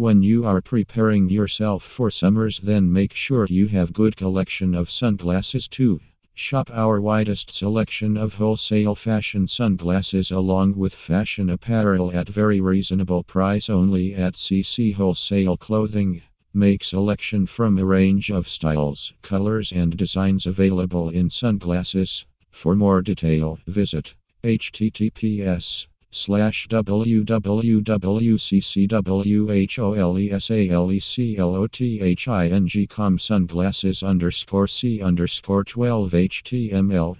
When you are preparing yourself for summers, then make sure you have good collection of sunglasses too. Shop our widest selection of wholesale fashion sunglasses along with fashion apparel at very reasonable price only at CC Wholesale Clothing. Make selection from a range of styles, colors and designs available in sunglasses. For more detail, visit https slash www.ccwholesaleClothing.com sunglasses underscore c underscore 12 html